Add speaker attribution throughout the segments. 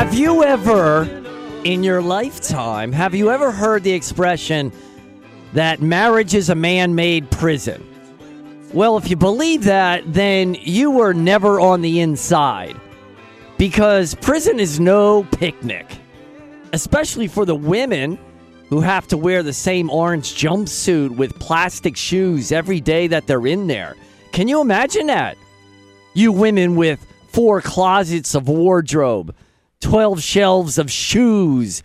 Speaker 1: Have you ever, in your lifetime, have you ever heard the expression that marriage is a man made prison? Well, if you believe that, then you were never on the inside. Because prison is no picnic, especially for the women who have to wear the same orange jumpsuit with plastic shoes every day that they're in there. Can you imagine that? You women with four closets of wardrobe, 12 shelves of shoes,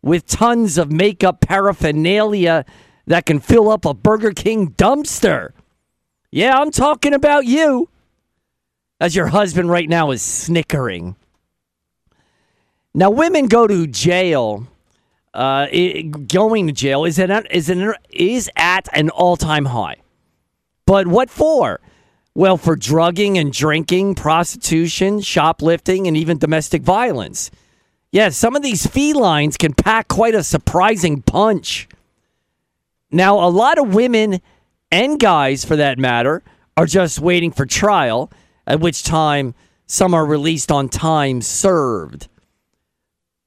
Speaker 1: with tons of makeup paraphernalia that can fill up a Burger King dumpster. Yeah, I'm talking about you. As your husband right now is snickering. Now, women go to jail. Uh, it, going to jail is at is an, is at an all time high. But what for? Well, for drugging and drinking, prostitution, shoplifting, and even domestic violence. Yeah, some of these felines can pack quite a surprising punch. Now, a lot of women and guys, for that matter, are just waiting for trial, at which time some are released on time served.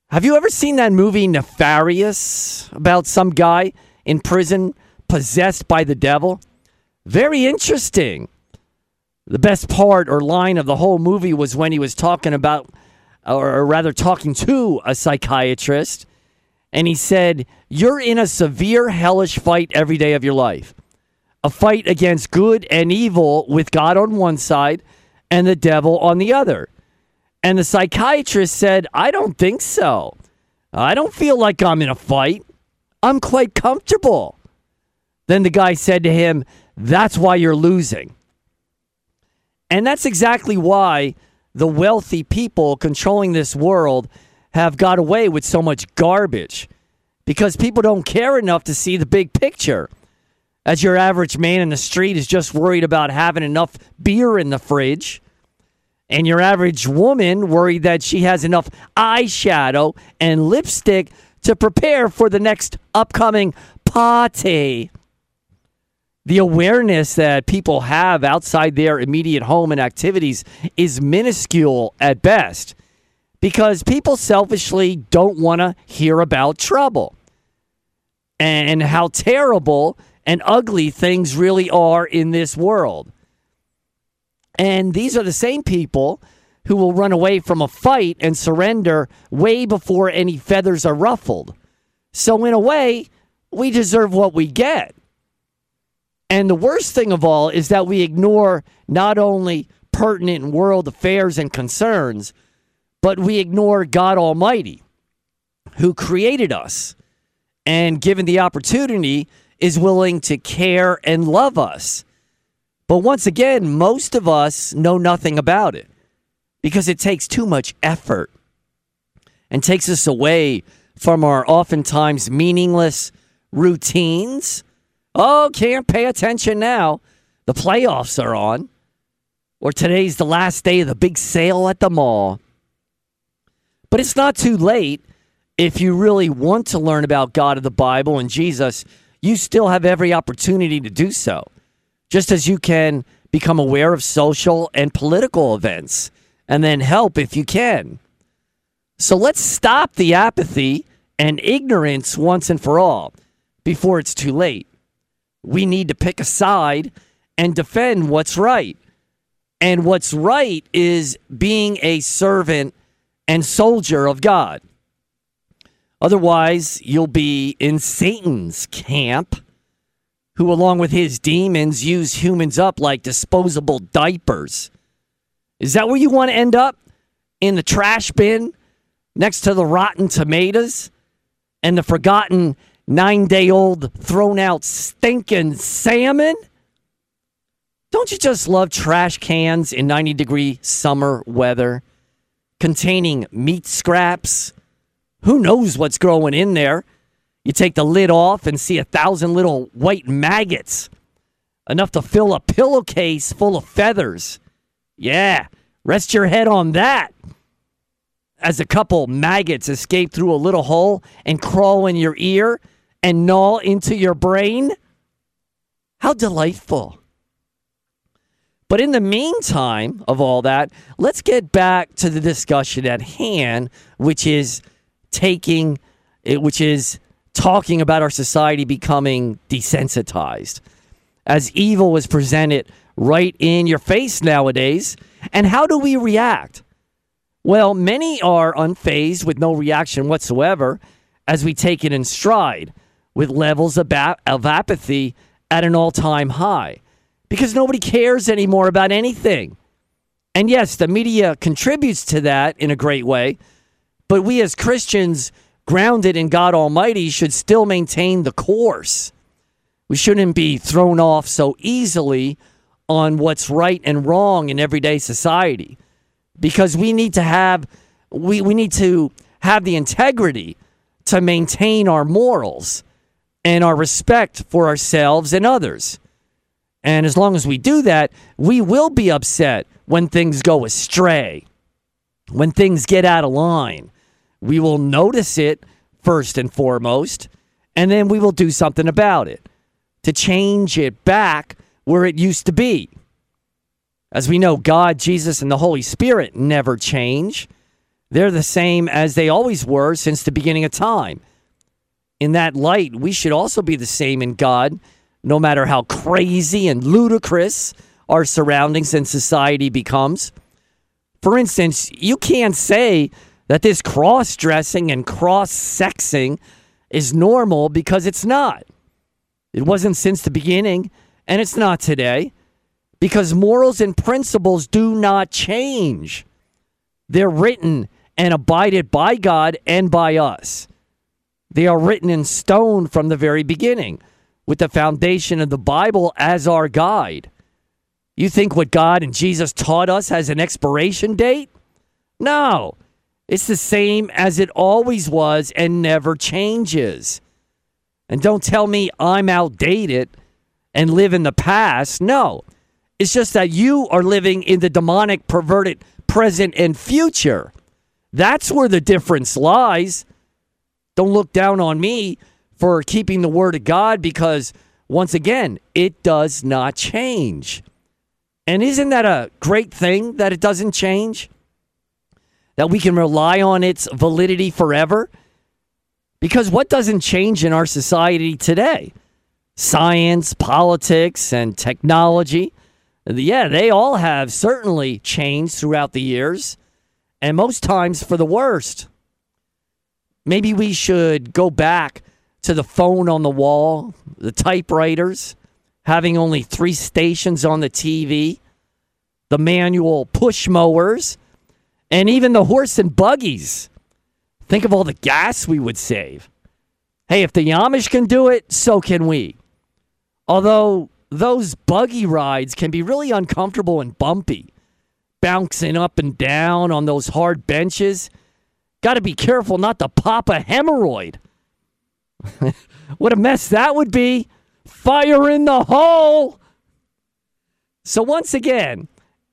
Speaker 1: Have you ever seen that movie Nefarious about some guy in prison possessed by the devil? Very interesting. The best part or line of the whole movie was when he was talking about, or rather talking to a psychiatrist, and he said, You're in a severe hellish fight every day of your life. A fight against good and evil with God on one side and the devil on the other. And the psychiatrist said, I don't think so. I don't feel like I'm in a fight. I'm quite comfortable. Then the guy said to him, That's why you're losing. And that's exactly why the wealthy people controlling this world have got away with so much garbage. Because people don't care enough to see the big picture. As your average man in the street is just worried about having enough beer in the fridge, and your average woman worried that she has enough eyeshadow and lipstick to prepare for the next upcoming party the awareness that people have outside their immediate home and activities is minuscule at best because people selfishly don't want to hear about trouble and how terrible and ugly things really are in this world. And these are the same people who will run away from a fight and surrender way before any feathers are ruffled. So, in a way, we deserve what we get. And the worst thing of all is that we ignore not only pertinent world affairs and concerns, but we ignore God Almighty, who created us and, given the opportunity, is willing to care and love us. But once again, most of us know nothing about it because it takes too much effort and takes us away from our oftentimes meaningless routines Oh, can't pay attention now. The playoffs are on. Or today's the last day of the big sale at the mall. But it's not too late. If you really want to learn about God of the Bible and Jesus, you still have every opportunity to do so. Just as you can become aware of social and political events and then help if you can. So let's stop the apathy and ignorance once and for all before it's too late we need to pick a side and defend what's right. And what's right is being a servant and soldier of God. Otherwise, you'll be in Satan's camp, who, along with his demons, use humans up like disposable diapers. Is that where you want to end up? In the trash bin next to the rotten tomatoes and the forgotten nine day old thrown out stinking salmon? Don't you just love trash cans in 90 degree summer weather containing meat scraps? Who knows what's growing in there? You take the lid off and see a thousand little white maggots, enough to fill a pillowcase full of feathers. Yeah, rest your head on that. As a couple maggots escape through a little hole and crawl in your ear and gnaw into your brain? How delightful. But in the meantime of all that, let's get back to the discussion at hand, which is taking, eh, which is talking about our society becoming desensitized as evil is presented right in your face nowadays. And how do we react? Well, many are unfazed with no reaction whatsoever as we take it in stride with levels of, of apathy at an all time high because nobody cares anymore about anything. And yes, the media contributes to that in a great way, but we as Christians, grounded in God Almighty, should still maintain the course. We shouldn't be thrown off so easily on what's right and wrong in everyday society because we need to have we, we need to have the integrity to maintain our morals and our respect for ourselves and others. And as long as we do that, we will be upset when things go astray, when things get out of line. We will notice it first and foremost, and then we will do something about it to change it back where it used to be. As we know, God, Jesus, and the Holy Spirit never change. They're the same as they always were since the beginning of time. In that light, we should also be the same in God, no matter how crazy and ludicrous our surroundings and society becomes. For instance, you can't say that this cross dressing and cross sexing is normal because it's not. It wasn't since the beginning, and it's not today because morals and principles do not change. They're written and abided by God and by us. They are written in stone from the very beginning, with the foundation of the Bible as our guide. You think what God and Jesus taught us has an expiration date? No. It's the same as it always was and never changes. And don't tell me I'm outdated and live in the past. No. It's just that you are living in the demonic, perverted present and future. That's where the difference lies. Don't look down on me for keeping the word of God because, once again, it does not change. And isn't that a great thing that it doesn't change? That we can rely on its validity forever? Because what doesn't change in our society today? Science, politics, and technology. Yeah, they all have certainly changed throughout the years, and most times for the worst. Maybe we should go back to the phone on the wall, the typewriters, having only three stations on the TV, the manual push mowers, and even the horse and buggies. Think of all the gas we would save. Hey, if the Amish can do it, so can we. Although those buggy rides can be really uncomfortable and bumpy, bouncing up and down on those hard benches. Got to be careful not to pop a hemorrhoid. what a mess that would be. Fire in the hole. So, once again,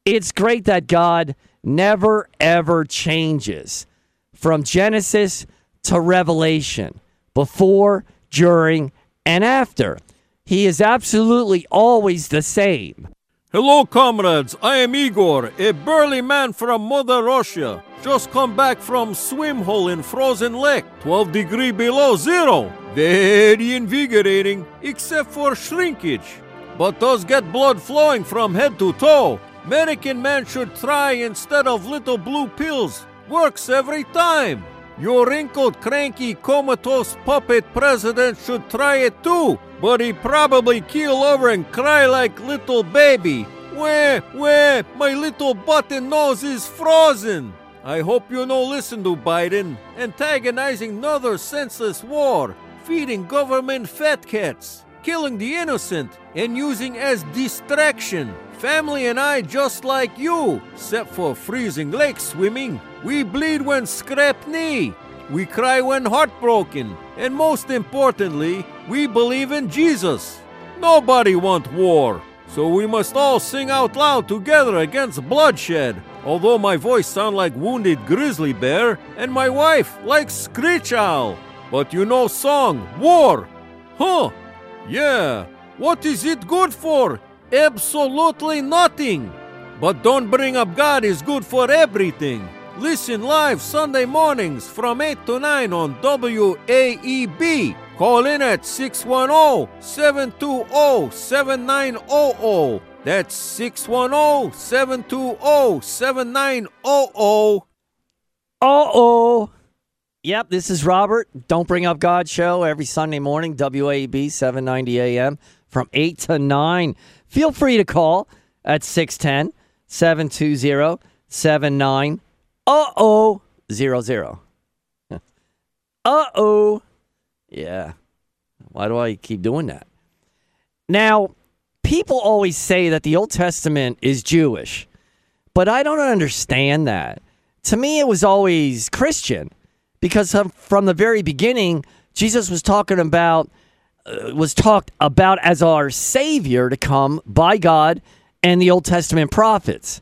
Speaker 1: it's great that God never ever changes from Genesis to Revelation, before, during, and after. He is absolutely always the same.
Speaker 2: Hello, comrades. I am Igor, a burly man from Mother Russia. Just come back from swim hole in frozen lake, 12 degree below zero. Very invigorating, except for shrinkage. But does get blood flowing from head to toe. American man should try instead of little blue pills. Works every time. Your wrinkled, cranky, comatose puppet president should try it too but he probably keel over and cry like little baby. Where, where, my little button nose is frozen. I hope you no listen to Biden, antagonizing another senseless war, feeding government fat cats, killing the innocent, and using as distraction. Family and I just like you, except for freezing lake swimming. We bleed when scrap knee. We cry when heartbroken. And most importantly, we believe in Jesus. Nobody want war. So we must all sing out loud together against bloodshed. Although my voice sound like wounded grizzly bear and my wife like screech owl. But you know song, war. Huh? Yeah. What is it good for? Absolutely nothing. But don't bring up God is good for everything. Listen live Sunday mornings from 8 to 9 on WAEB. Call in at 610 720 7900. That's 610 720 7900.
Speaker 1: Uh oh. Yep, this is Robert. Don't Bring Up God show every Sunday morning, WAEB 790 AM from 8 to 9. Feel free to call at 610 720 7900. Uh oh. Yeah. Why do I keep doing that? Now, people always say that the Old Testament is Jewish, but I don't understand that. To me, it was always Christian because from the very beginning, Jesus was talking about uh, was talked about as our savior to come by God and the Old Testament prophets.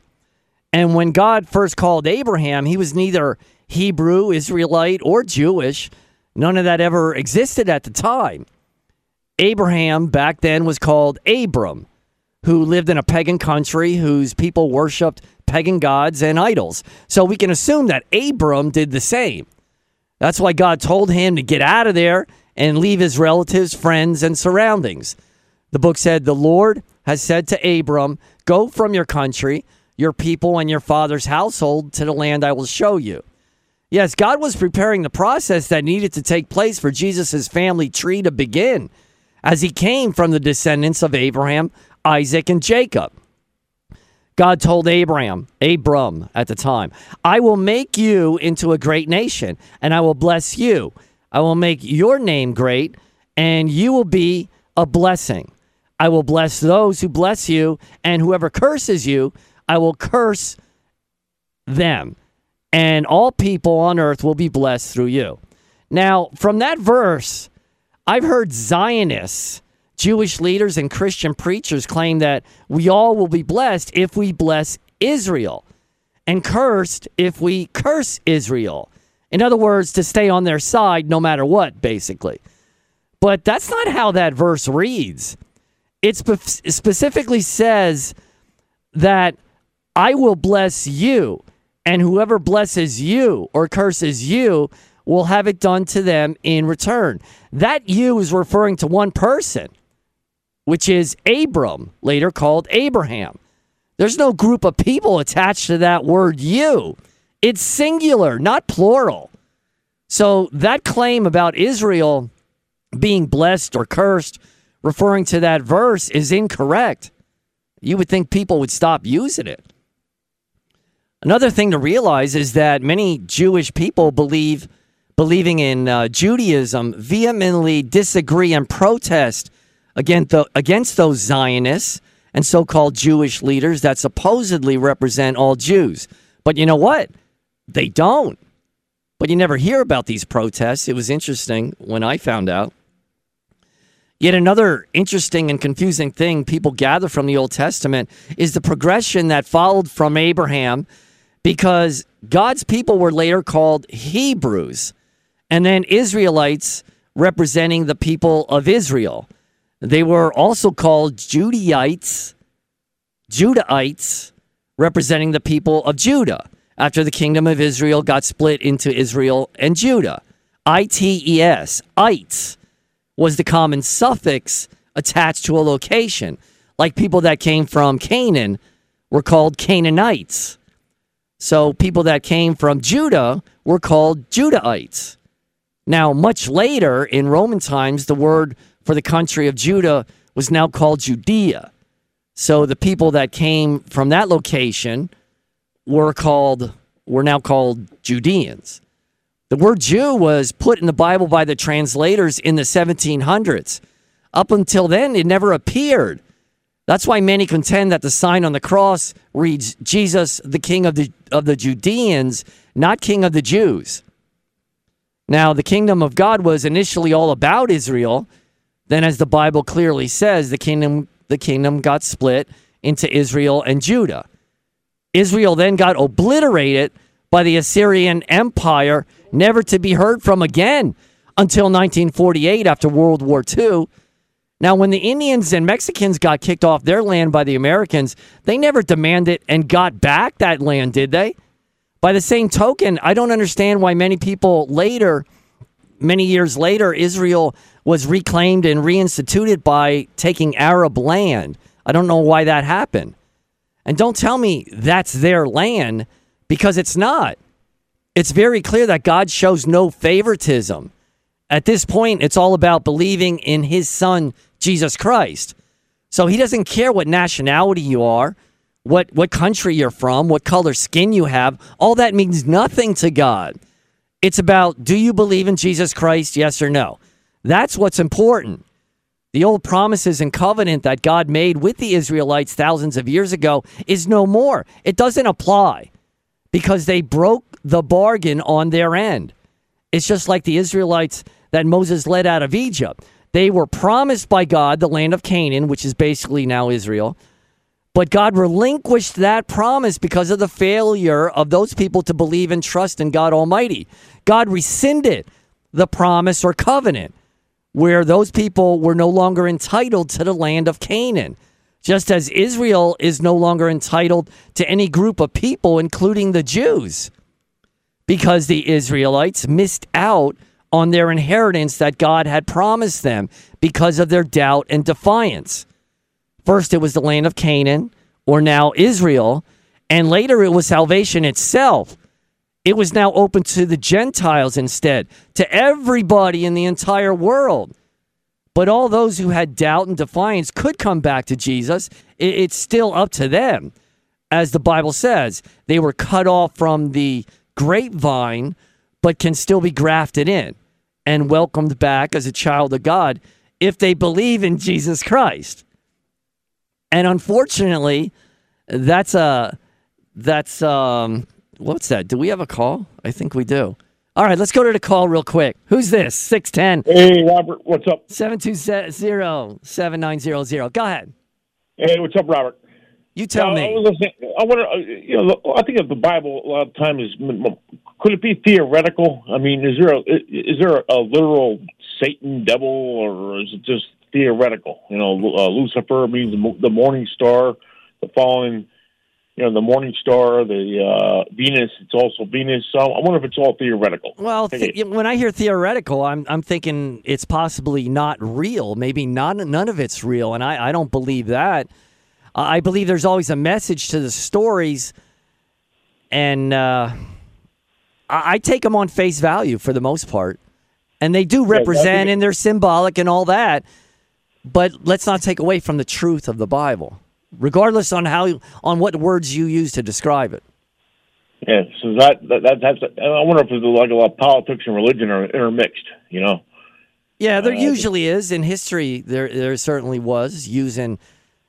Speaker 1: And when God first called Abraham, he was neither Hebrew, Israelite, or Jewish. None of that ever existed at the time. Abraham back then was called Abram, who lived in a pagan country whose people worshiped pagan gods and idols. So we can assume that Abram did the same. That's why God told him to get out of there and leave his relatives, friends, and surroundings. The book said, The Lord has said to Abram, Go from your country, your people, and your father's household to the land I will show you. Yes, God was preparing the process that needed to take place for Jesus' family tree to begin, as he came from the descendants of Abraham, Isaac, and Jacob. God told Abraham, Abram at the time, I will make you into a great nation, and I will bless you. I will make your name great, and you will be a blessing. I will bless those who bless you, and whoever curses you, I will curse them. And all people on earth will be blessed through you. Now, from that verse, I've heard Zionists Jewish leaders and Christian preachers claim that we all will be blessed if we bless Israel and cursed if we curse Israel. In other words, to stay on their side no matter what, basically. But that's not how that verse reads. It spe- specifically says that I will bless you, and whoever blesses you or curses you will have it done to them in return. That you is referring to one person which is Abram, later called Abraham. There's no group of people attached to that word you. It's singular, not plural. So that claim about Israel being blessed or cursed, referring to that verse, is incorrect. You would think people would stop using it. Another thing to realize is that many Jewish people believe believing in uh, Judaism vehemently disagree and protest against, the, against those Zionists and so called Jewish leaders that supposedly represent all Jews. But you know what? They don't. But you never hear about these protests. It was interesting when I found out. Yet another interesting and confusing thing people gather from the Old Testament is the progression that followed from Abraham because God's people were later called Hebrews and then Israelites representing the people of Israel. They were also called Judaites, Judahites, representing the people of Judah after the kingdom of Israel got split into Israel and Judah. I T E S, ites, was the common suffix attached to a location. Like people that came from Canaan were called Canaanites. So people that came from Judah were called Judahites. Now, much later in Roman times, the word for the country of Judah was now called Judea. So the people that came from that location were called were now called Judeans. The word Jew was put in the Bible by the translators in the 1700s. Up until then, it never appeared. That's why many contend that the sign on the cross reads Jesus, the King of the of the Judeans, not King of the Jews. Now, the kingdom of God was initially all about Israel, then, as the Bible clearly says, the kingdom the kingdom got split into Israel and Judah. Israel then got obliterated by the Assyrian Empire, never to be heard from again until 1948 after World War II. Now, when the Indians and Mexicans got kicked off their land by the Americans, they never demanded and got back that land, did they? By the same token, I don't understand why many people later, many years later, Israel was reclaimed and reinstituted by taking Arab land. I don't know why that happened. And don't tell me that's their land because it's not. It's very clear that God shows no favoritism. At this point, it's all about believing in his son, Jesus Christ. So he doesn't care what nationality you are, what, what country you're from, what color skin you have. All that means nothing to God. It's about do you believe in Jesus Christ, yes or no? That's what's important. The old promises and covenant that God made with the Israelites thousands of years ago is no more. It doesn't apply because they broke the bargain on their end. It's just like the Israelites that Moses led out of Egypt. They were promised by God the land of Canaan, which is basically now Israel. But God relinquished that promise because of the failure of those people to believe and trust in God Almighty. God rescinded the promise or covenant where those people were no longer entitled to the land of Canaan, just as Israel is no longer entitled to any group of people, including the Jews, because the Israelites missed out on their inheritance that God had promised them because of their doubt and defiance. First, it was the land of Canaan, or now Israel, and later it was salvation itself. It was now open to the Gentiles instead, to everybody in the entire world. But all those who had doubt and defiance could come back to Jesus. It's still up to them. As the Bible says, they were cut off from the grapevine, but can still be grafted in and welcomed back as a child of God if they believe in Jesus Christ. And unfortunately, that's a that's um what's that? Do we have a call? I think we do. All right, let's go to the call real quick. Who's this? 610
Speaker 3: Hey, Robert, what's up?
Speaker 1: 720-7900. Go ahead.
Speaker 3: Hey, what's up, Robert?
Speaker 1: You tell
Speaker 3: I
Speaker 1: me.
Speaker 3: was listening. I wonder. uh, You know, I think of the Bible a lot of times is could it be theoretical? I mean, is there a is there a literal Satan, devil, or is it just theoretical? You know, uh, Lucifer means the morning star, the fallen. You know, the morning star, the uh, Venus. It's also Venus. So I wonder if it's all theoretical.
Speaker 1: Well, th- when I hear theoretical, I'm I'm thinking it's possibly not real. Maybe not none of it's real, and I, I don't believe that. I I believe there's always a message to the stories, and uh, I, I take them on face value for the most part, and they do represent
Speaker 3: exactly.
Speaker 1: and they're symbolic and all that. But let's not take away from the truth of the Bible, regardless on how on what words you use to describe it.
Speaker 3: Yeah. So that that, that that's. I wonder if there's like a lot of politics and religion are intermixed. You know.
Speaker 1: Yeah, there
Speaker 3: Uh,
Speaker 1: usually is in history. There, there certainly was using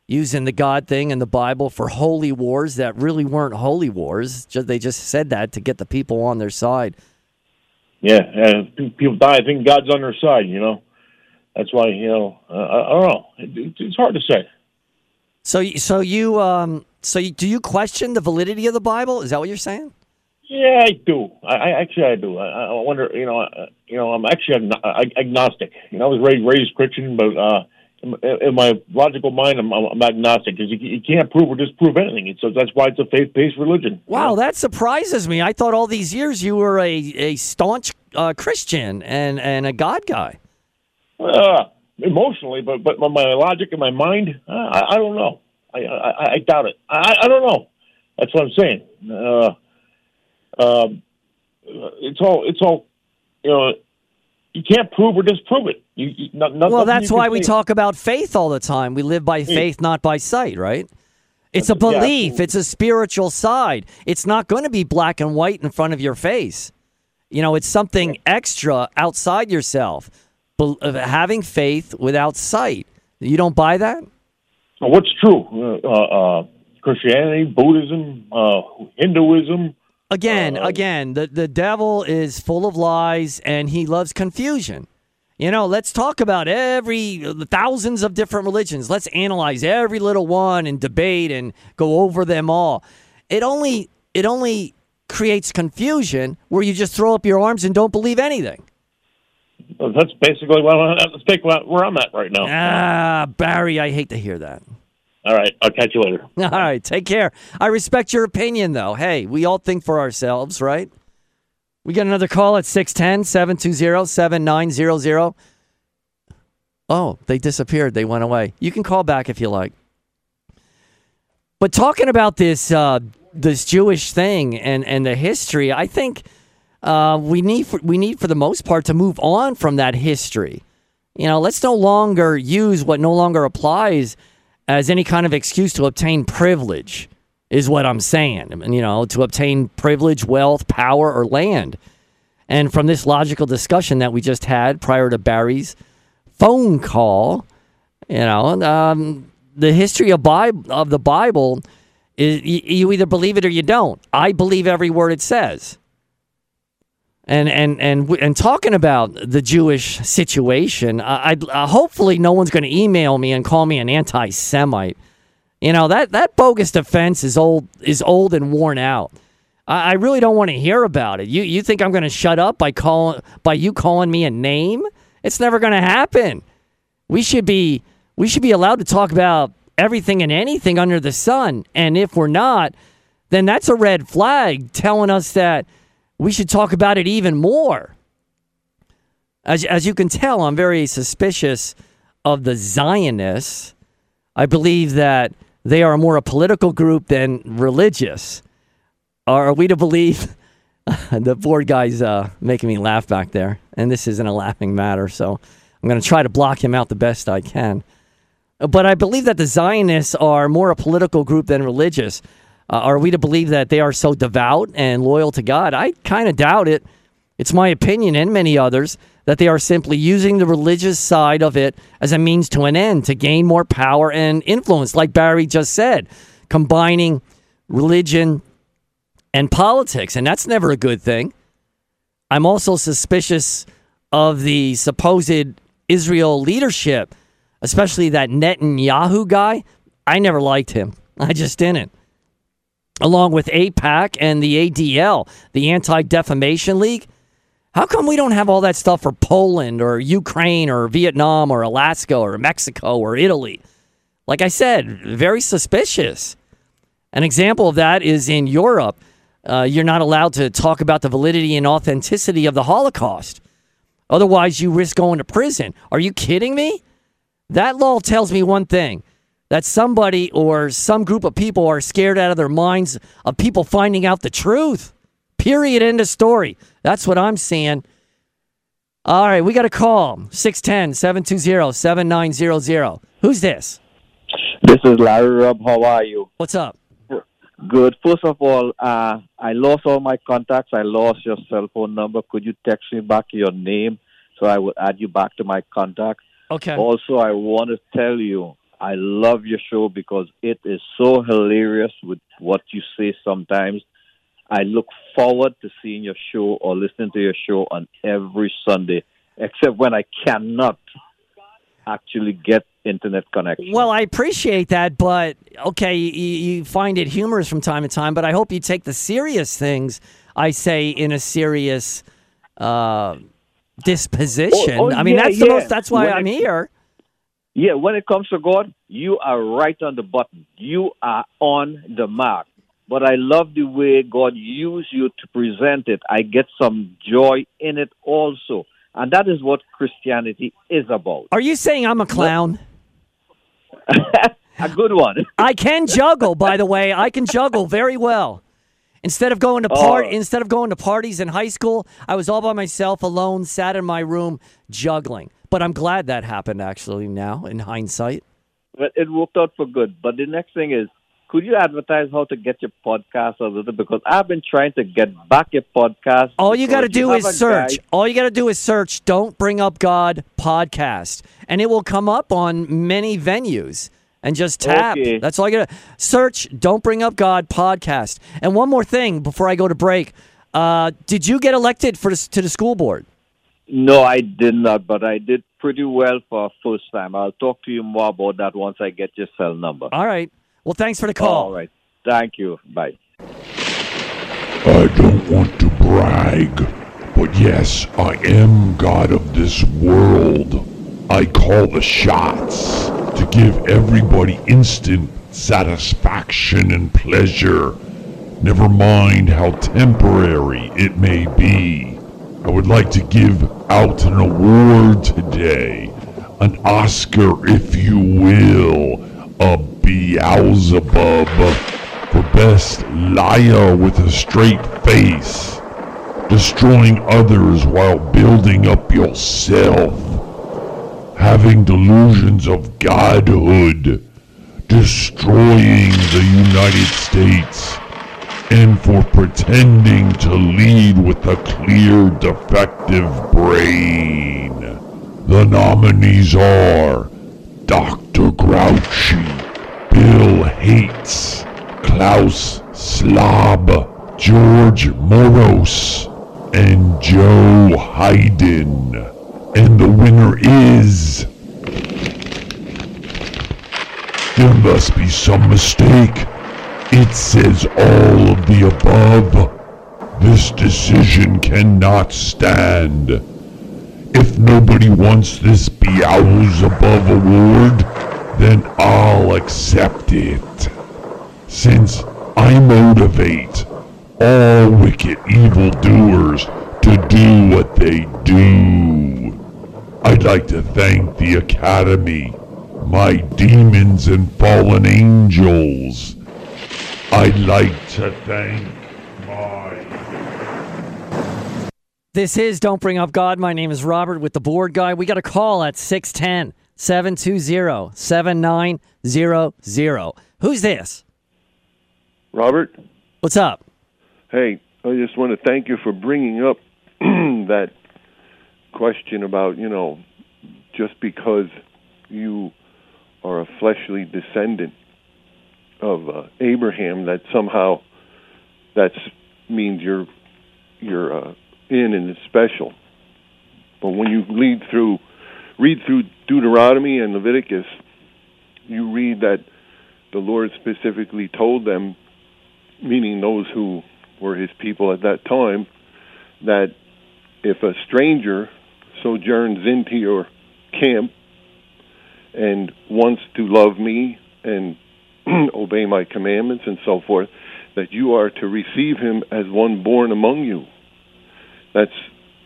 Speaker 1: using the God thing in the Bible for holy wars that really weren't holy wars. Just, they just said that to get the people on their side.
Speaker 3: Yeah, and people die. I think God's on their side. You know, that's why you know. Uh, I, I don't know. It, it's hard to say.
Speaker 1: So, so you, um, so you, do you question the validity of the Bible? Is that what you're saying?
Speaker 3: Yeah, I do. I, I actually I do. I, I wonder. You know. Uh, you know, I'm actually agno- ag- agnostic. You know, I was raised raised Christian, but uh, in, in my logical mind, I'm, I'm agnostic because you, you can't prove or disprove anything. So that's why it's a faith based religion. you
Speaker 1: Wow,
Speaker 3: know?
Speaker 1: that surprises me. I thought all these years you were a, a staunch uh, Christian and, and a God guy.
Speaker 3: Uh, emotionally, but but my logic and my mind, uh, I, I don't know. I, I I doubt it. I I don't know. That's what I'm saying. Uh, um, it's all it's all you know. You can't prove or disprove it. You, you not, not,
Speaker 1: Well, that's why we
Speaker 3: say.
Speaker 1: talk about faith all the time. We live by faith, not by sight, right? It's a belief,
Speaker 3: absolutely.
Speaker 1: it's a spiritual side. It's not going to be black and white in front of your face. You know, it's something extra outside yourself. Having faith without sight. You don't buy that?
Speaker 3: What's true? Uh, uh, Christianity, Buddhism, uh, Hinduism.
Speaker 1: Again,
Speaker 3: Uh,
Speaker 1: again, the, the devil is full of lies and he loves confusion. You know, let's talk about every the thousands of different religions. Let's analyze every little one and debate and go over them all. It only it only creates confusion where you just throw up your arms and don't believe anything.
Speaker 3: That's basically what I, that's basically where I'm at right now.
Speaker 1: Ah, Barry, I hate to hear that.
Speaker 3: All right, I'll catch you later.
Speaker 1: All right, take care. I respect your opinion, though. Hey, we all think for ourselves, right? We got another call at 610 720 7900. Oh, they disappeared. They went away. You can call back if you like. But talking about this uh, this Jewish thing and, and the history, I think uh, we need for, we need for the most part to move on from that history. You know, let's no longer use what no longer applies as any kind of excuse to obtain privilege. Is what I'm saying. You know, to obtain privilege, wealth, power, or land. And from this logical discussion that we just had prior to Barry's phone call, you know, um, the history of, Bible, of the Bible is you either believe it or you don't. I believe every word it says. And and and and talking about the Jewish situation, I, I uh, hopefully no one's going to email me and call me an anti-Semite. You know that that bogus defense is old is old and worn out. I, I really don't want to hear about it. You you think I'm going to shut up by calling by you calling me a name? It's never going to happen. We should be we should be allowed to talk about everything and anything under the sun. And if we're not, then that's a red flag telling us that we should talk about it even more. As, as you can tell, I'm very suspicious of the Zionists. I believe that they are more a political group than religious. Are we to believe? the board guy's uh, making me laugh back there, and this isn't a laughing matter, so I'm going to try to block him out the best I can. But I believe that the Zionists are more a political group than religious. Uh, are we to believe that they are so devout and loyal to God? I kind of doubt it. It's my opinion, and many others, that they are simply using the religious side of it as a means to an end to gain more power and influence, like Barry just said, combining religion and politics. And that's never a good thing. I'm also suspicious of the supposed Israel leadership, especially that Netanyahu guy. I never liked him. I just didn't. Along with AIPAC and the ADL, the Anti Defamation League, how come we don't have all that stuff for Poland or Ukraine or Vietnam or Alaska or Mexico or Italy? Like I said, very suspicious. An example of that is in Europe. Uh, you're not allowed to talk about the validity and authenticity of the Holocaust. Otherwise, you risk going to prison. Are you kidding me? That law tells me one thing that somebody or some group of people are scared out of their minds of people finding out the truth. Period. End of story. That's what I'm seeing. All right, we got a call 610 720 7900. Who's this?
Speaker 4: This is Larry Rubb. How are you?
Speaker 1: What's up?
Speaker 4: Good. First of all, uh, I lost all my contacts. I lost your cell phone number. Could you text me back your name so I will add you back to my contacts?
Speaker 1: Okay.
Speaker 4: Also, I want to tell you I love your show because it is so hilarious with what you say sometimes. I look forward to seeing your show or listening to your show on every Sunday, except when I cannot actually get internet connection.
Speaker 1: Well, I appreciate that, but okay, you, you find it humorous from time to time, but I hope you take the serious things I say in a serious uh, disposition.
Speaker 4: Oh, oh,
Speaker 1: I mean,
Speaker 4: yeah,
Speaker 1: that's the
Speaker 4: yeah.
Speaker 1: most. That's why
Speaker 4: When
Speaker 1: I'm
Speaker 4: it-
Speaker 1: here.
Speaker 4: Yeah, when it comes to God, you are right on the button. You are on the mark. But I love the way God used you to present it. I get some joy in it also. And that is what Christianity is about.
Speaker 1: Are you saying I'm a clown?
Speaker 4: A good one.
Speaker 1: I can juggle, by the way. I can juggle very well. Instead of going to part,
Speaker 4: Oh.
Speaker 1: instead of going to parties in high school, I was all by myself, alone, sat in my room juggling. But I'm glad that happened. Actually, now in hindsight,
Speaker 4: But it worked out for good. But the next thing is, could you advertise how to get your podcast a little? Because I've been trying to get back your podcast.
Speaker 1: all you got to do is search.
Speaker 4: guy-
Speaker 1: All you got to do is search. Don't bring up God podcast, and it will come up on many venues. And just tap.
Speaker 4: Okay.
Speaker 1: That's all you got to search. Don't bring up God podcast. And one more thing before I go to break. Uh, did you get elected for to the school board?
Speaker 4: No, I did not, but I did pretty well for a first time. I'll talk to you more about that once I get your cell number.
Speaker 1: All right. Well, thanks for the call.
Speaker 4: All right. Thank you. Bye.
Speaker 5: I don't want to brag, But yes, I am God of this world. I call the shots to give everybody instant satisfaction and pleasure, never mind how temporary it may be. I would like to give out an award today, an Oscar, if you will, a Beelzebub for best liar with a straight face, destroying others while building up yourself, having delusions of godhood, destroying the United States, and for pretending to lead with a clear defective brain. The nominees are Dr. Grouchy, Bill Hates, Klaus Slob, George Moros, and Joe Hayden. And the winner is. There must be some mistake. It says all of the above. This decision cannot stand. If nobody wants this Beelzebub award, then I'll accept it. Since I motivate all wicked evildoers to do what they do. I'd like to thank the Academy, my demons and fallen angels. I'd like to thank my.
Speaker 1: This is Don't Bring Up God. My name is Robert with the board guy. We got a call at 610 720 7900. Who's this?
Speaker 6: Robert,
Speaker 1: What's up?
Speaker 6: hey, I just want to thank you for bringing up that question about, you know, just because you are a fleshly descendant of uh, Abraham, that somehow that means you're you're uh, in and it's special. But when you read through read through Deuteronomy and Leviticus, you read that the Lord specifically told them meaning those who were his people at that time, that if a stranger sojourns into your camp and wants to love me and obey my commandments and so forth, that you are to receive him as one born among you. That's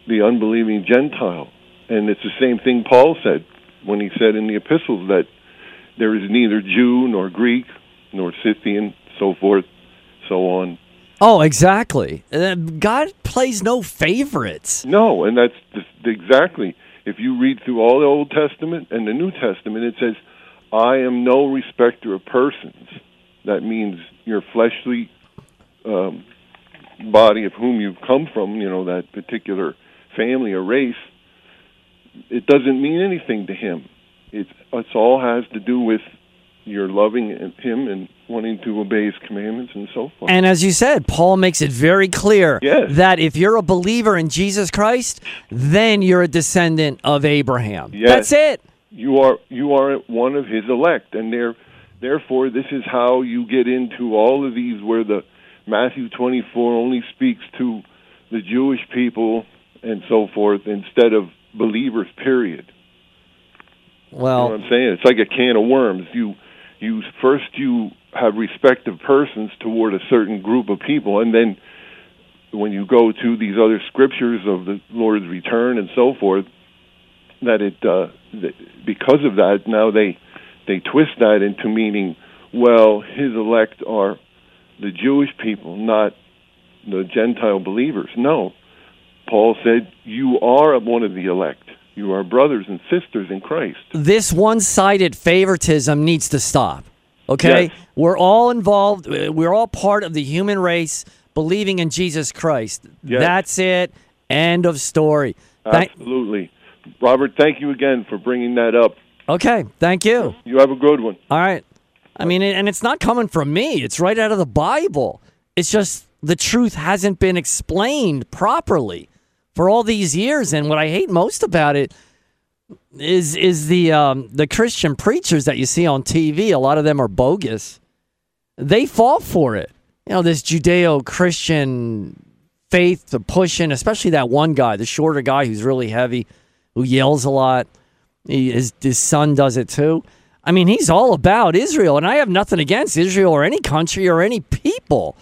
Speaker 6: the unbelieving Gentile. And it's the same thing Paul said when he said in the epistles that there is neither Jew nor Greek nor Scythian, so forth, so on.
Speaker 1: Oh, exactly. God plays no favorites.
Speaker 6: No, and that's exactly. If you read through all the Old Testament and the New Testament, it says, "I am no respecter of persons." That means your fleshly um, body of whom you've come from, you know, that particular family or race. It doesn't mean anything to him. It's it's all has to do with your loving him and wanting to obey his commandments and so forth.
Speaker 1: And as you said, Paul makes it very clear
Speaker 6: Yes.
Speaker 1: that if you're a believer in Jesus Christ, then you're a descendant of Abraham.
Speaker 6: Yes.
Speaker 1: That's it.
Speaker 6: You are you are one of his elect and there therefore this is how you get into all of these where the Matthew 24 only speaks to the Jewish people and so forth instead of believers period. You know
Speaker 1: Well,
Speaker 6: what I'm saying? It's like a can of worms. You you first you have respect of persons toward a certain group of people and then when you go to these other scriptures of the Lord's return and so forth that it uh, because of that now they they twist that into meaning well his elect are the Jewish people not the Gentile believers no Paul said you are one of the elect you are brothers and sisters in Christ
Speaker 1: this one sided favoritism needs to stop. Okay?
Speaker 6: Yes.
Speaker 1: We're all involved. uh, We're all part of the human race believing in Jesus Christ.
Speaker 6: Yes.
Speaker 1: That's it. End of story.
Speaker 6: Absolutely Robert thank you again for bringing that up
Speaker 1: okay. Thank you.
Speaker 6: you have a good one
Speaker 1: All right. I mean, and it's not coming from me. It's right out of the Bible. It's just the truth hasn't been explained properly for all these years. And what I hate most about it is is the um, the Christian preachers that you see on TV. A lot of them are bogus. They fall for it. You know, this Judeo-Christian faith to push in, especially that one guy, the shorter guy who's really heavy, who yells a lot. He, his, his son does it too. I mean, he's all about Israel, and I have nothing against Israel or any country or any people,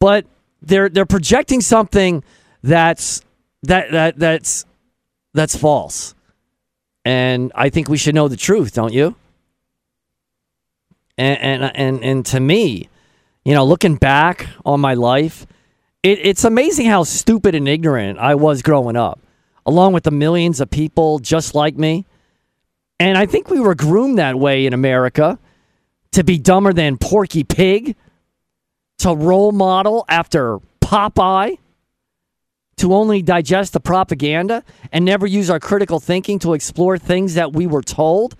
Speaker 1: but they're they're projecting something that's that that that's that's false, and I think we should know the truth, don't you? And and and, and to me, you know, looking back on my life, it, it's amazing how stupid and ignorant I was growing up, along with the millions of people just like me and I think we were groomed that way in America to be dumber than Porky Pig, to role model after Popeye, to only digest the propaganda and never use our critical thinking to explore things that we were told,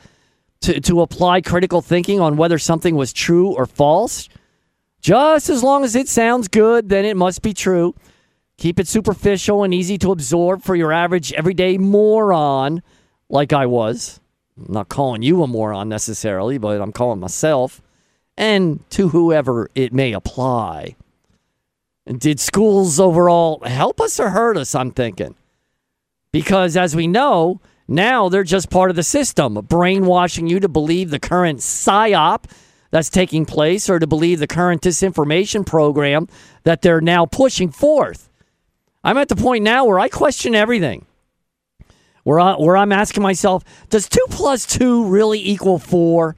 Speaker 1: to, to apply critical thinking on whether something was true or false. Just as long as it sounds good, then it must be true. Keep it superficial and easy to absorb for your average everyday moron like I was. I'm not calling you a moron necessarily, but I'm calling myself and to whoever it may apply. Did schools overall help us or hurt us? I'm thinking. Because as we know, now they're just part of the system, brainwashing you to believe the current PSYOP that's taking place or to believe the current disinformation program that they're now pushing forth. I'm at the point now where I question everything where, I, where I'm asking myself, does two plus two really equal four?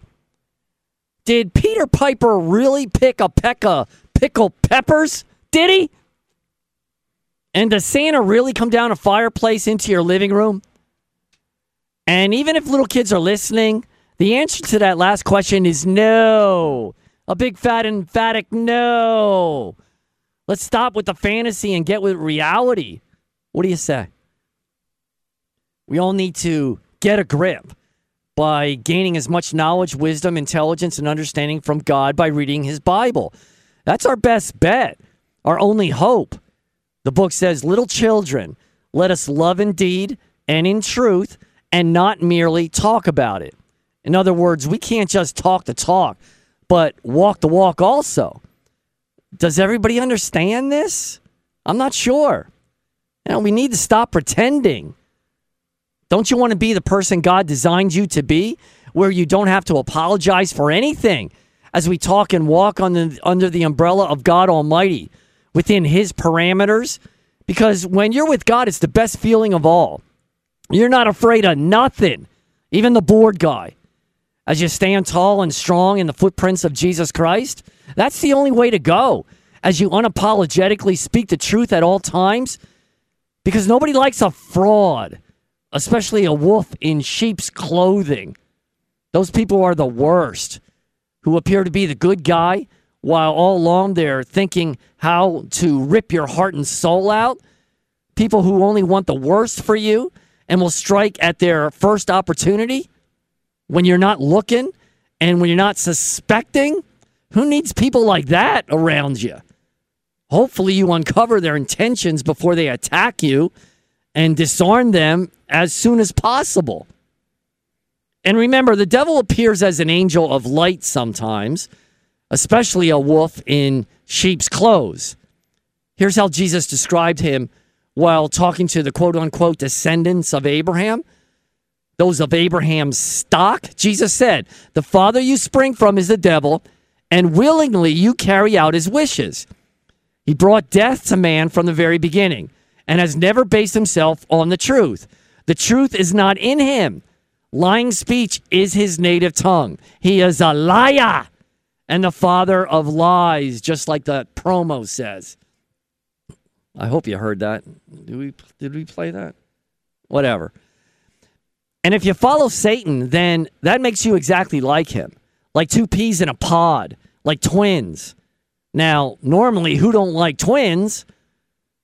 Speaker 1: Did Peter Piper really pick a peck of pickled peppers? Did he? And does Santa really come down a fireplace into your living room? And even if little kids are listening, the answer to that last question is no. A big fat emphatic no. Let's stop with the fantasy and get with reality. What do you say? We all need to get a grip by gaining as much knowledge, wisdom, intelligence, and understanding from God by reading His Bible. That's our best bet, our only hope. The book says, Little children, let us love indeed and in truth and not merely talk about it. In other words, we can't just talk the talk, but walk the walk also. Does everybody understand this? I'm not sure. You know, we need to stop pretending. Don't you want to be the person God designed you to be, where you don't have to apologize for anything as we talk and walk the, under the umbrella of God Almighty within His parameters? Because when you're with God, it's the best feeling of all. You're not afraid of nothing, even the bored guy. As you stand tall and strong in the footprints of Jesus Christ, that's the only way to go. As you unapologetically speak the truth at all times, because nobody likes a fraud especially a wolf in sheep's clothing. Those people are the worst, who appear to be the good guy, while all along they're thinking how to rip your heart and soul out. People who only want the worst for you and will strike at their first opportunity when you're not looking and when you're not suspecting. Who needs people like that around you? Hopefully, you uncover their intentions before they attack you and disarm them as soon as possible. And remember, the devil appears as an angel of light sometimes, especially a wolf in sheep's clothes. Here's how Jesus described him while talking to the quote unquote descendants of Abraham, those of Abraham's stock. Jesus said, The father you spring from is the devil, and willingly you carry out his wishes. He brought death to man from the very beginning and has never based himself on the truth. The truth is not in him. Lying speech is his native tongue. He is a liar and the father of lies, just like the promo says. I hope you heard that. Did we did we play that? Whatever. And if you follow Satan, then that makes you exactly like him. Like two peas in a pod, like twins. Now, normally who don't like twins?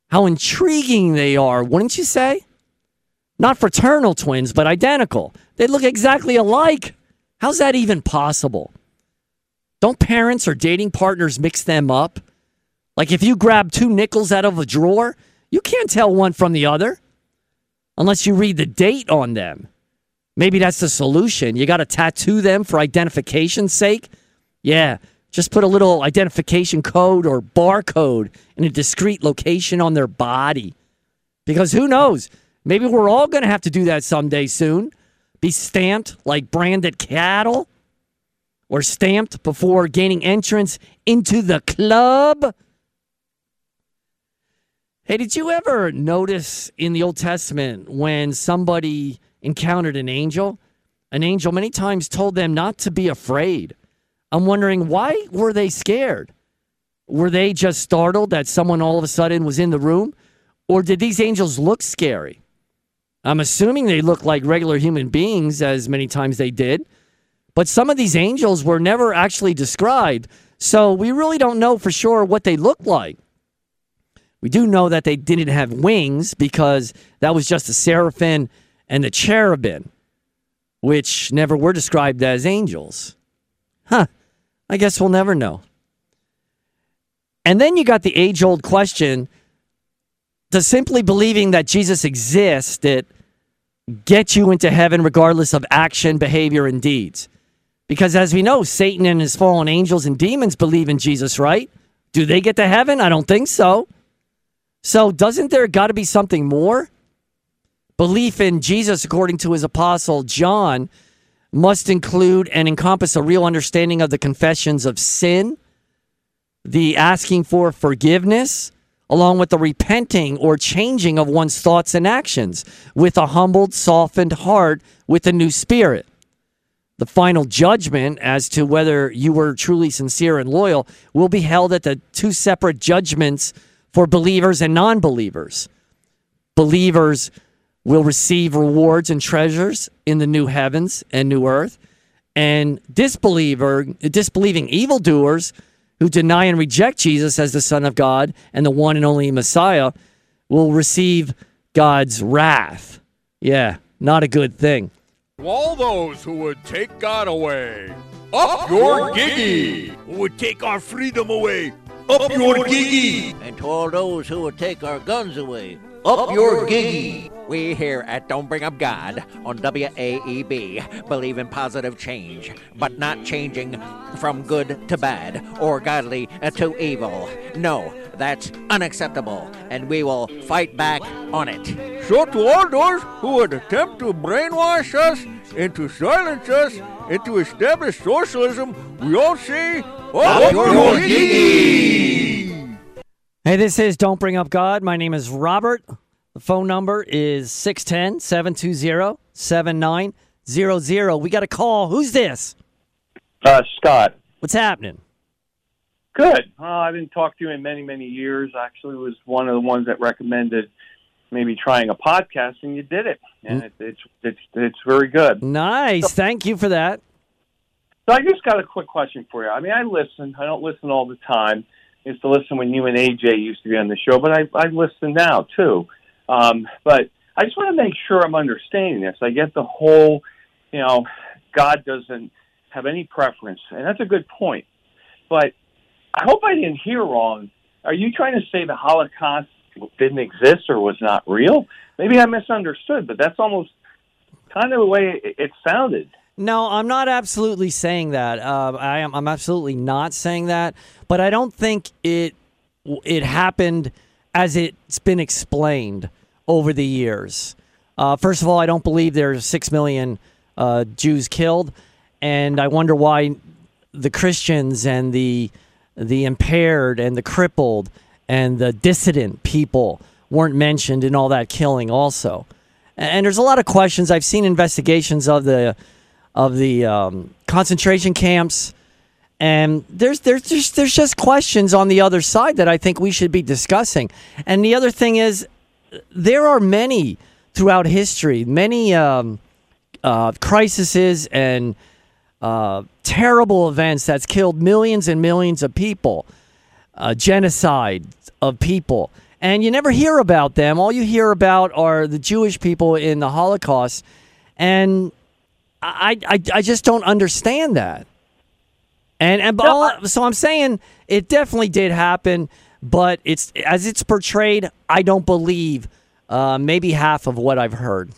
Speaker 1: How intriguing they are, wouldn't you say? Not fraternal twins, but identical. They look exactly alike. How's that even possible? Don't parents or dating partners mix them up? Like if you grab two nickels out of a drawer, you can't tell one from the other unless you read the date on them. Maybe that's the solution. You got to tattoo them for identification's sake. Yeah, Just put a little identification code or barcode in a discrete location on their body. Because who knows? Maybe we're all going to have to do that someday soon. Be stamped like branded cattle or stamped before gaining entrance into the club. Hey, did you ever notice in the Old Testament when somebody encountered an angel? An angel many times told them not to be afraid. I'm wondering why were they scared? Were they just startled that someone all of a sudden was in the room? Or did these angels look scary? I'm assuming they look like regular human beings, as many times they did. But some of these angels were never actually described. So we really don't know for sure what they looked like. We do know that they didn't have wings because that was just a seraphim and the cherubim, which never were described as angels. Huh. I guess we'll never know. And then you got the age old question Does simply believing that Jesus existed get you into heaven regardless of action, behavior, and deeds? Because as we know, Satan and his fallen angels and demons believe in Jesus, right? Do they get to heaven? I don't think so. So, doesn't there got to be something more? Belief in Jesus, according to his apostle John, must include and encompass a real understanding of the confessions of sin, the asking for forgiveness, along with the repenting or changing of one's thoughts and actions with a humbled, softened heart with a new spirit. The final judgment as to whether you were truly sincere and loyal will be held at the two separate judgments for believers and non believers. Believers will receive rewards and treasures in the new heavens and new earth. And disbeliever, disbelieving evildoers who deny and reject Jesus as the Son of God and the one and only Messiah will receive God's wrath. Yeah, not a good thing.
Speaker 2: To all those who would take God away, up your giggy! Who would take our freedom away, up your giggy!
Speaker 7: And to all those who would take our guns away, up your giggy. We here at Don't Bring Up God on WAEB believe in positive change, but not changing from good to bad or godly to evil. No, that's unacceptable, and we will fight back on it.
Speaker 2: So to all those who would attempt to brainwash us and to silence us and to establish socialism, we all say, up, your giggy!
Speaker 1: Hey, this is Don't Bring Up God. My name is Robert. The phone number is 610 720 7900. We got a call. Who's this?
Speaker 8: Uh, Scott.
Speaker 1: What's happening?
Speaker 8: Good. Uh, I didn't talk to you in many, many years. Actually, was one of the ones that recommended maybe trying a podcast, and you did it, and it, it's it's it's very good.
Speaker 1: Nice. Thank you for that.
Speaker 8: So I just got a quick question for you. I mean, I listen. I don't listen all the time. I used to listen when you and AJ used to be on the show, but I I listen now too. Um, but I just want to make sure I'm understanding this. I get the whole, you know, God doesn't have any preference, and that's a good point. But I hope I didn't hear wrong. Are you trying to say the Holocaust didn't exist or was not real? Maybe I misunderstood, but that's almost kind of the way it, sounded.
Speaker 1: No, I'm not absolutely saying that. Uh, I am. I'm absolutely not saying that. But I don't think it it happened as it's been explained over the years. Uh, first of all, I don't believe there's six million uh, Jews killed, and I wonder why the Christians and the the impaired and the crippled and the dissident people weren't mentioned in all that killing also. And there's a lot of questions. I've seen investigations of the of the um, concentration camps, and there's there's just there's just questions on the other side that I think we should be discussing. And the other thing is, there are many throughout history, many um, uh, crises and uh, terrible events that's killed millions and millions of people, uh, genocide of people, and you never hear about them. All you hear about are the Jewish people in the Holocaust, and I I, I just don't understand that. And and all, so I'm saying it definitely did happen, but it's as it's portrayed. I don't believe uh, maybe half of what I've heard.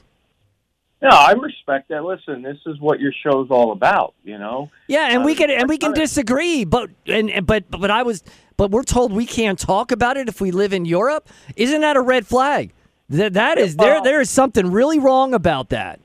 Speaker 8: No, I respect that. Listen, this is what your show's all about. You know.
Speaker 1: Yeah, and we can and we can disagree, but and and- but but I was but we're told we can't talk about it if we live in Europe. Isn't that a red flag? That that is there. There is something really wrong about that.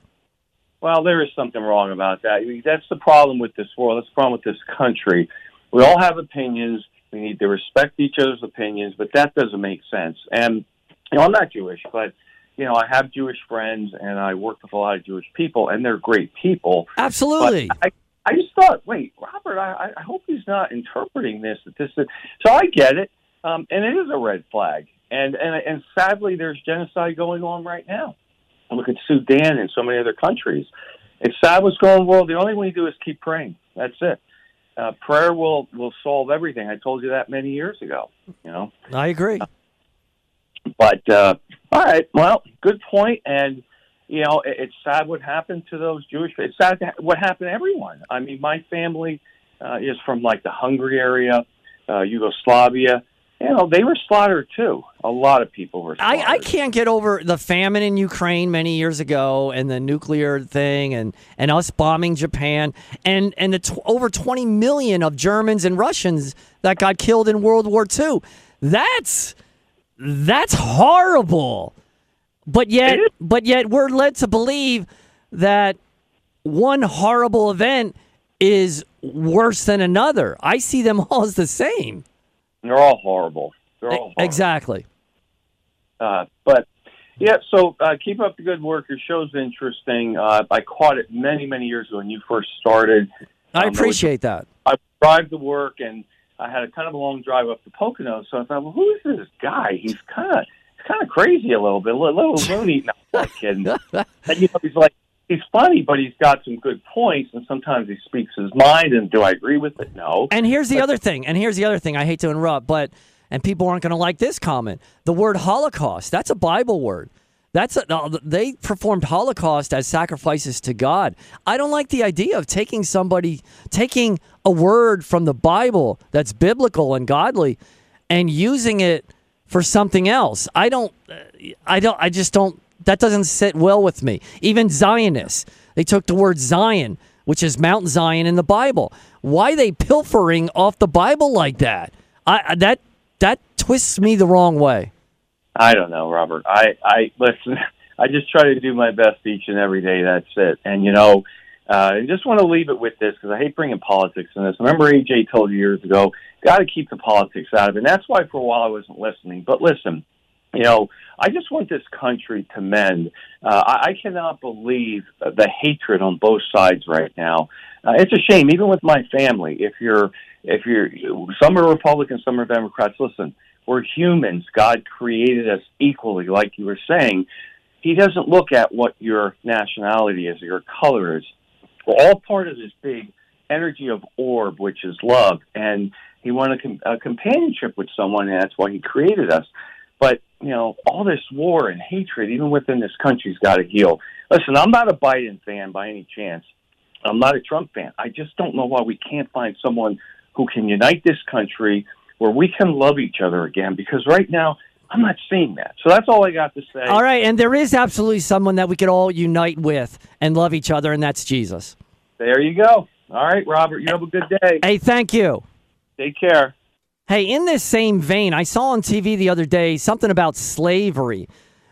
Speaker 8: Well, there is something wrong about that. That's the problem with this world. That's the problem with this country. We all have opinions. We need to respect each other's opinions, but that doesn't make sense. And you know, I'm not Jewish, but you know, I have Jewish friends, and I work with a lot of Jewish people, and they're great people.
Speaker 1: Absolutely.
Speaker 8: I, I just thought, wait, Robert, I, I hope he's not interpreting this. That this is, so I get it, um, and it is a red flag. And, and and sadly, there's genocide going on right now. Look at Sudan and so many other countries. It's sad what's going on in the world. The only way you do is keep praying. That's it. Uh, prayer will will solve everything. I told you that many years ago. You know.
Speaker 1: I agree.
Speaker 8: But uh, all right, well, good point. And you know, it, it's sad what happened to those Jewish. It's sad what happened to everyone. I mean, my family uh, is from like the Hungary area, uh, Yugoslavia. You know, they were slaughtered too. A lot of people were. Slaughtered.
Speaker 1: I, I can't get over the famine in Ukraine many years ago and the nuclear thing and, and us bombing Japan and, and the tw- over 20 million of Germans and Russians that got killed in World War II. That's that's horrible. But yet but yet we're led to believe that one horrible event is worse than another. I see them all as the same.
Speaker 8: They're all horrible. They're all horrible.
Speaker 1: Exactly.
Speaker 8: Uh, but yeah, so uh, keep up the good work. Your show's interesting. Uh, I caught it many, many years ago when you first started.
Speaker 1: I
Speaker 8: Um, I
Speaker 1: appreciate that.
Speaker 8: I drive to work, and I had a kind of a long drive up to Pocono. So I thought, well, who is this guy? He's kind of he's kind of crazy a little bit, a little, little loony. No, I'm kidding. and you know, he's like he's funny, but he's got some good points, and sometimes he speaks his mind. And do I agree with it? No.
Speaker 1: And here's the other thing. And here's the other thing. I hate to interrupt, but and people aren't going to like this comment. The word Holocaust. That's a Bible word. That's a, they performed Holocaust as sacrifices to God. I don't like the idea of taking somebody taking a word from the Bible that's biblical and godly and using it for something else. I don't I don't I just don't that doesn't sit well with me. Even Zionists, they took the word Zion, which is Mount Zion in the Bible. Why they pilfering off the Bible like that? I that that twists me the wrong way.
Speaker 8: I don't know, Robert. I, I listen. I just try to do my best each and every day. That's it. And you know, uh, I just want to leave it with this because I hate bringing politics in this. Remember, AJ told you years ago, got to keep the politics out of it. And that's why for a while I wasn't listening. But listen, you know, I just want this country to mend. Uh, I, I cannot believe the hatred on both sides right now. Uh, it's a shame, even with my family. If you're, if you're, some are Republicans, some are Democrats. Listen, we're humans. God created us equally, like you were saying. He doesn't look at what your nationality is or your color is. We're all part of this big energy of orb, which is love. And he wanted a, com- a companionship with someone, and that's why he created us. But, you know, all this war and hatred, even within this country's got to heal. Listen, I'm not a Biden fan by any chance. I'm not a Trump fan. I just don't know why we can't find someone who can unite this country where we can love each other again because right now I'm not seeing that. So that's all I got to say.
Speaker 1: All right, and there is absolutely someone that we could all unite with and love each other, and that's Jesus.
Speaker 8: There you go. All right, Robert, you have a good day.
Speaker 1: Hey, thank you.
Speaker 8: Take care.
Speaker 1: Hey, in this same vein, I saw on TV the other day something about slavery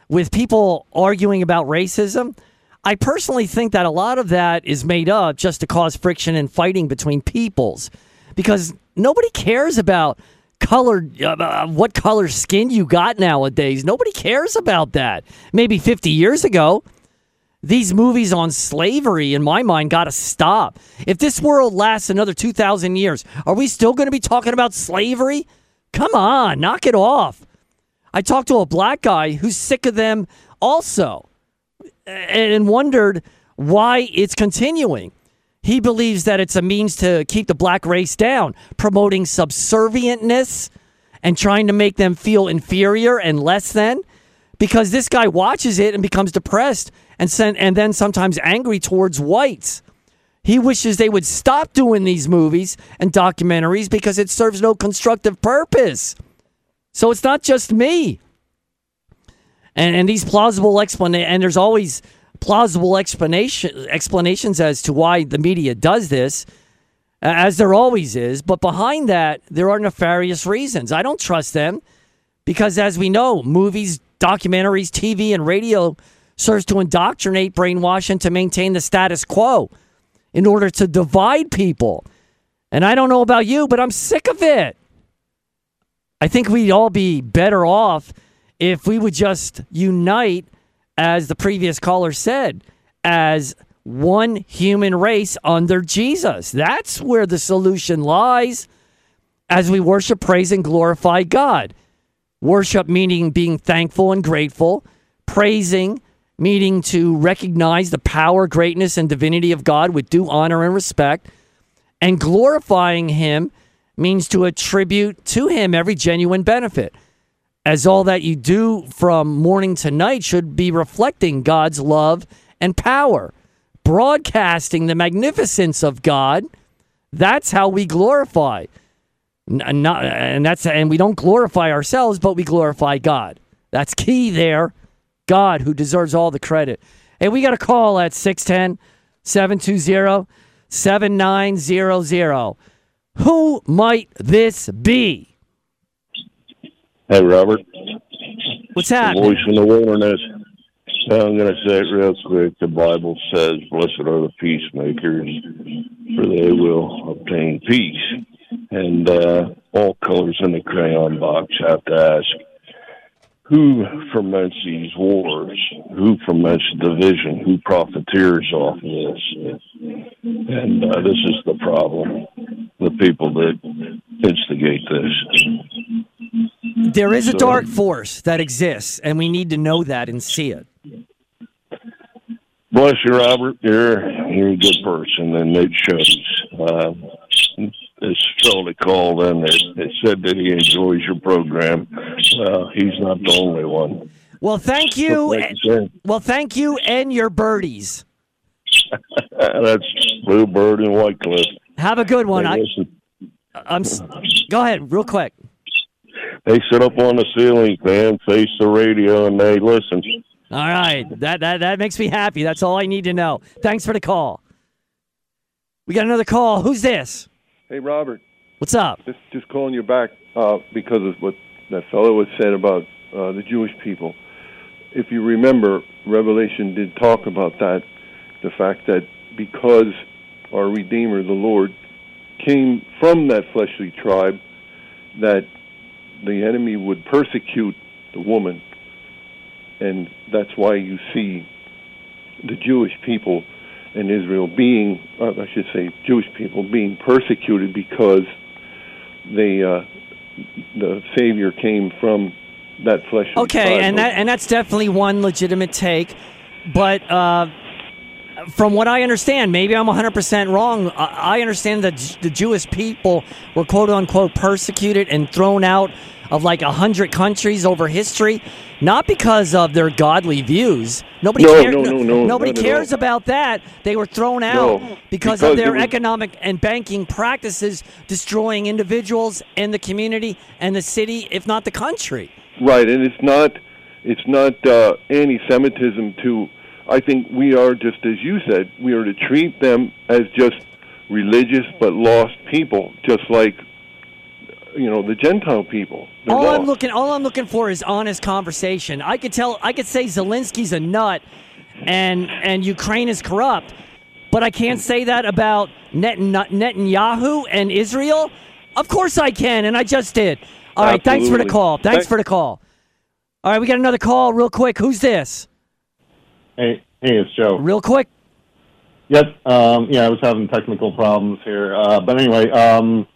Speaker 1: with people arguing about racism. I personally think that a lot of that is made up just to cause friction and fighting between peoples because nobody cares about color uh, what color skin you got nowadays. Nobody cares about that. Maybe 50 years ago, these movies on slavery, in my mind, got to stop. If this world lasts another 2,000 years, are we still going to be talking about slavery? Come on, knock it off. I talked to a black guy who's sick of them also and wondered why it's continuing. He believes that it's a means to keep the black race down, promoting subservientness and trying to make them feel inferior and less than because this guy watches it and becomes depressed and sen- and then sometimes angry towards whites. He wishes they would stop doing these movies and documentaries because it serves no constructive purpose. So it's not just me. And and these plausible explanation and there's always plausible explanation explanations as to why the media does this, as there always is. But behind that, there are nefarious reasons. I don't trust them because, as we know, movies, documentaries, TV, and radio serves to indoctrinate, brainwash, and to maintain the status quo in order to divide people. And I don't know about you, but I'm sick of it. I think we'd all be better off if we would just unite, as the previous caller said, as one human race under Jesus. That's where the solution lies as we worship, praise, and glorify God. Worship meaning being thankful and grateful, praising meaning to recognize the power, greatness, and divinity of God with due honor and respect, and glorifying Him means to attribute to Him every genuine benefit, as all that you do from morning to night should be reflecting God's love and power, broadcasting the magnificence of God. That's how we glorify. N- uh, not, and that's and we don't glorify ourselves, but we glorify God. That's key there. God, who deserves all the credit. Hey, we got a call at 610 720 7900. Who might this be?
Speaker 9: Hey, Robert.
Speaker 1: What's happening?
Speaker 9: voice in the wilderness. I'm going to say it real quick. The Bible says, Blessed are the peacemakers, for they will obtain peace. And uh, all colors in the crayon box have to ask, who ferments these wars? Who ferments the division? Who profiteers off of this? And uh, this is the problem. The people that instigate this.
Speaker 1: There is a dark force that exists, and we need to know that and see it.
Speaker 9: Bless you, Robert. You're you're a good person, and it shows. Uh, this fellow called in that, that said that he enjoys your program. Uh, he's not the only one.
Speaker 1: Well, thank you.
Speaker 9: You said,
Speaker 1: Well, thank you and your birdies.
Speaker 9: that's Bluebird and Whitecliff.
Speaker 1: Have a good one. I, I'm. Go ahead, real quick.
Speaker 9: they sit up on the ceiling fan, face the radio, and they listen.
Speaker 1: All right, that that that makes me happy. That's all I need to know. Thanks for the call. We got another call. Who's this?
Speaker 6: Hey, Robert.
Speaker 1: What's up?
Speaker 6: Just just calling you back uh, because of what that fellow was saying about uh, the Jewish people. If you remember, Revelation did talk about that, the fact that because our Redeemer, the Lord, came from that fleshly tribe, that the enemy would persecute the woman, and that's why you see the Jewish people in Israel being, uh, I should say, Jewish people being persecuted because they, uh, the Savior came from that fleshly
Speaker 1: Okay,
Speaker 6: tribe
Speaker 1: and that and that's definitely one legitimate take, but uh, from what I understand, maybe I'm 100% wrong. I I understand that the Jewish people were quote unquote persecuted and thrown out of like a hundred countries over history, not because of their godly views. Nobody
Speaker 6: No,
Speaker 1: cares.
Speaker 6: no, no, no,
Speaker 1: nobody cares about that. They were thrown out because,
Speaker 6: because
Speaker 1: of their economic and banking practices, destroying individuals and the community and the city, if not the country.
Speaker 6: Right, and it's not it's not uh, anti-Semitism. To I think we are just as you said, we are to treat them as just religious but lost people, just like you know the Gentile people. They're
Speaker 1: all I'm looking all I'm looking for is honest conversation. I could tell I could say Zelensky's a nut and and Ukraine is corrupt, but I can't say that about Net, Net, Netanyahu and Israel. Of course I can, and I just did. All right, thanks for the call. Thanks
Speaker 6: Thank-
Speaker 1: for the call. All right, we got another call real quick. Who's this?
Speaker 10: Hey, hey, it's Joe.
Speaker 1: Real quick.
Speaker 10: Yep. Um, yeah, I was having technical problems here, uh, but anyway, um,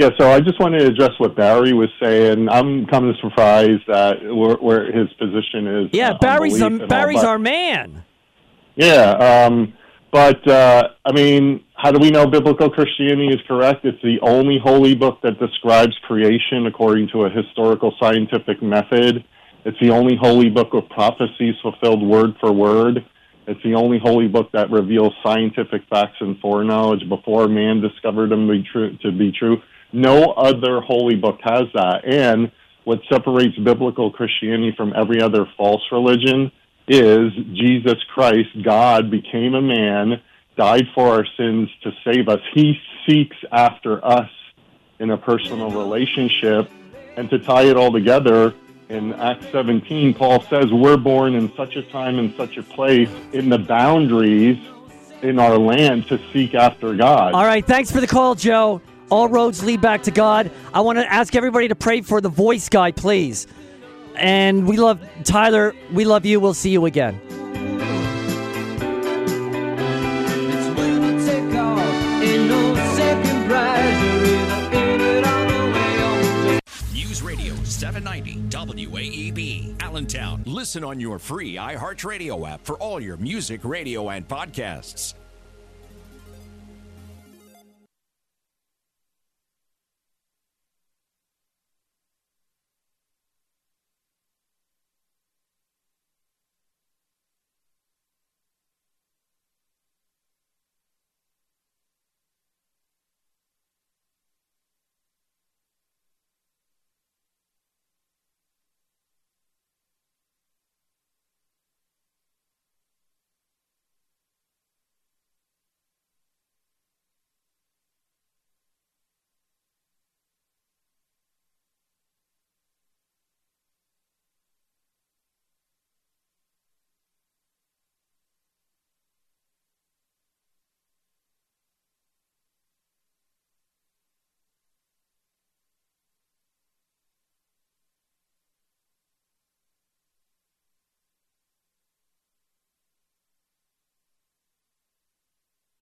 Speaker 10: yeah. So I just wanted to address what Barry was saying. I'm kind of surprised that where, where his position is.
Speaker 1: Yeah, Barry's a,
Speaker 10: and all,
Speaker 1: Barry's
Speaker 10: but-
Speaker 1: our man.
Speaker 10: Yeah, um, but uh, I mean, how do we know biblical Christianity is correct? It's the only holy book that describes creation according to a historical scientific method. It's the only holy book of prophecies fulfilled word for word. It's the only holy book that reveals scientific facts and foreknowledge before man discovered them to be true. To be true. No other holy book has that. And what separates biblical Christianity from every other false religion is Jesus Christ, God, became a man, died for our sins to save us. He seeks after us in a personal relationship. And to tie it all together, in Acts 17, Paul says we're born in such a time and such a place in the boundaries in our land to seek after God.
Speaker 1: All right, thanks for the call, Joe. All roads lead back to God. I want to ask everybody to pray for the voice guy, please. And we love Tyler. We love you. We'll see you again.
Speaker 11: News Radio 790 WAEB Allentown. Listen on your free iHeartRadio app for all your music, radio, and podcasts.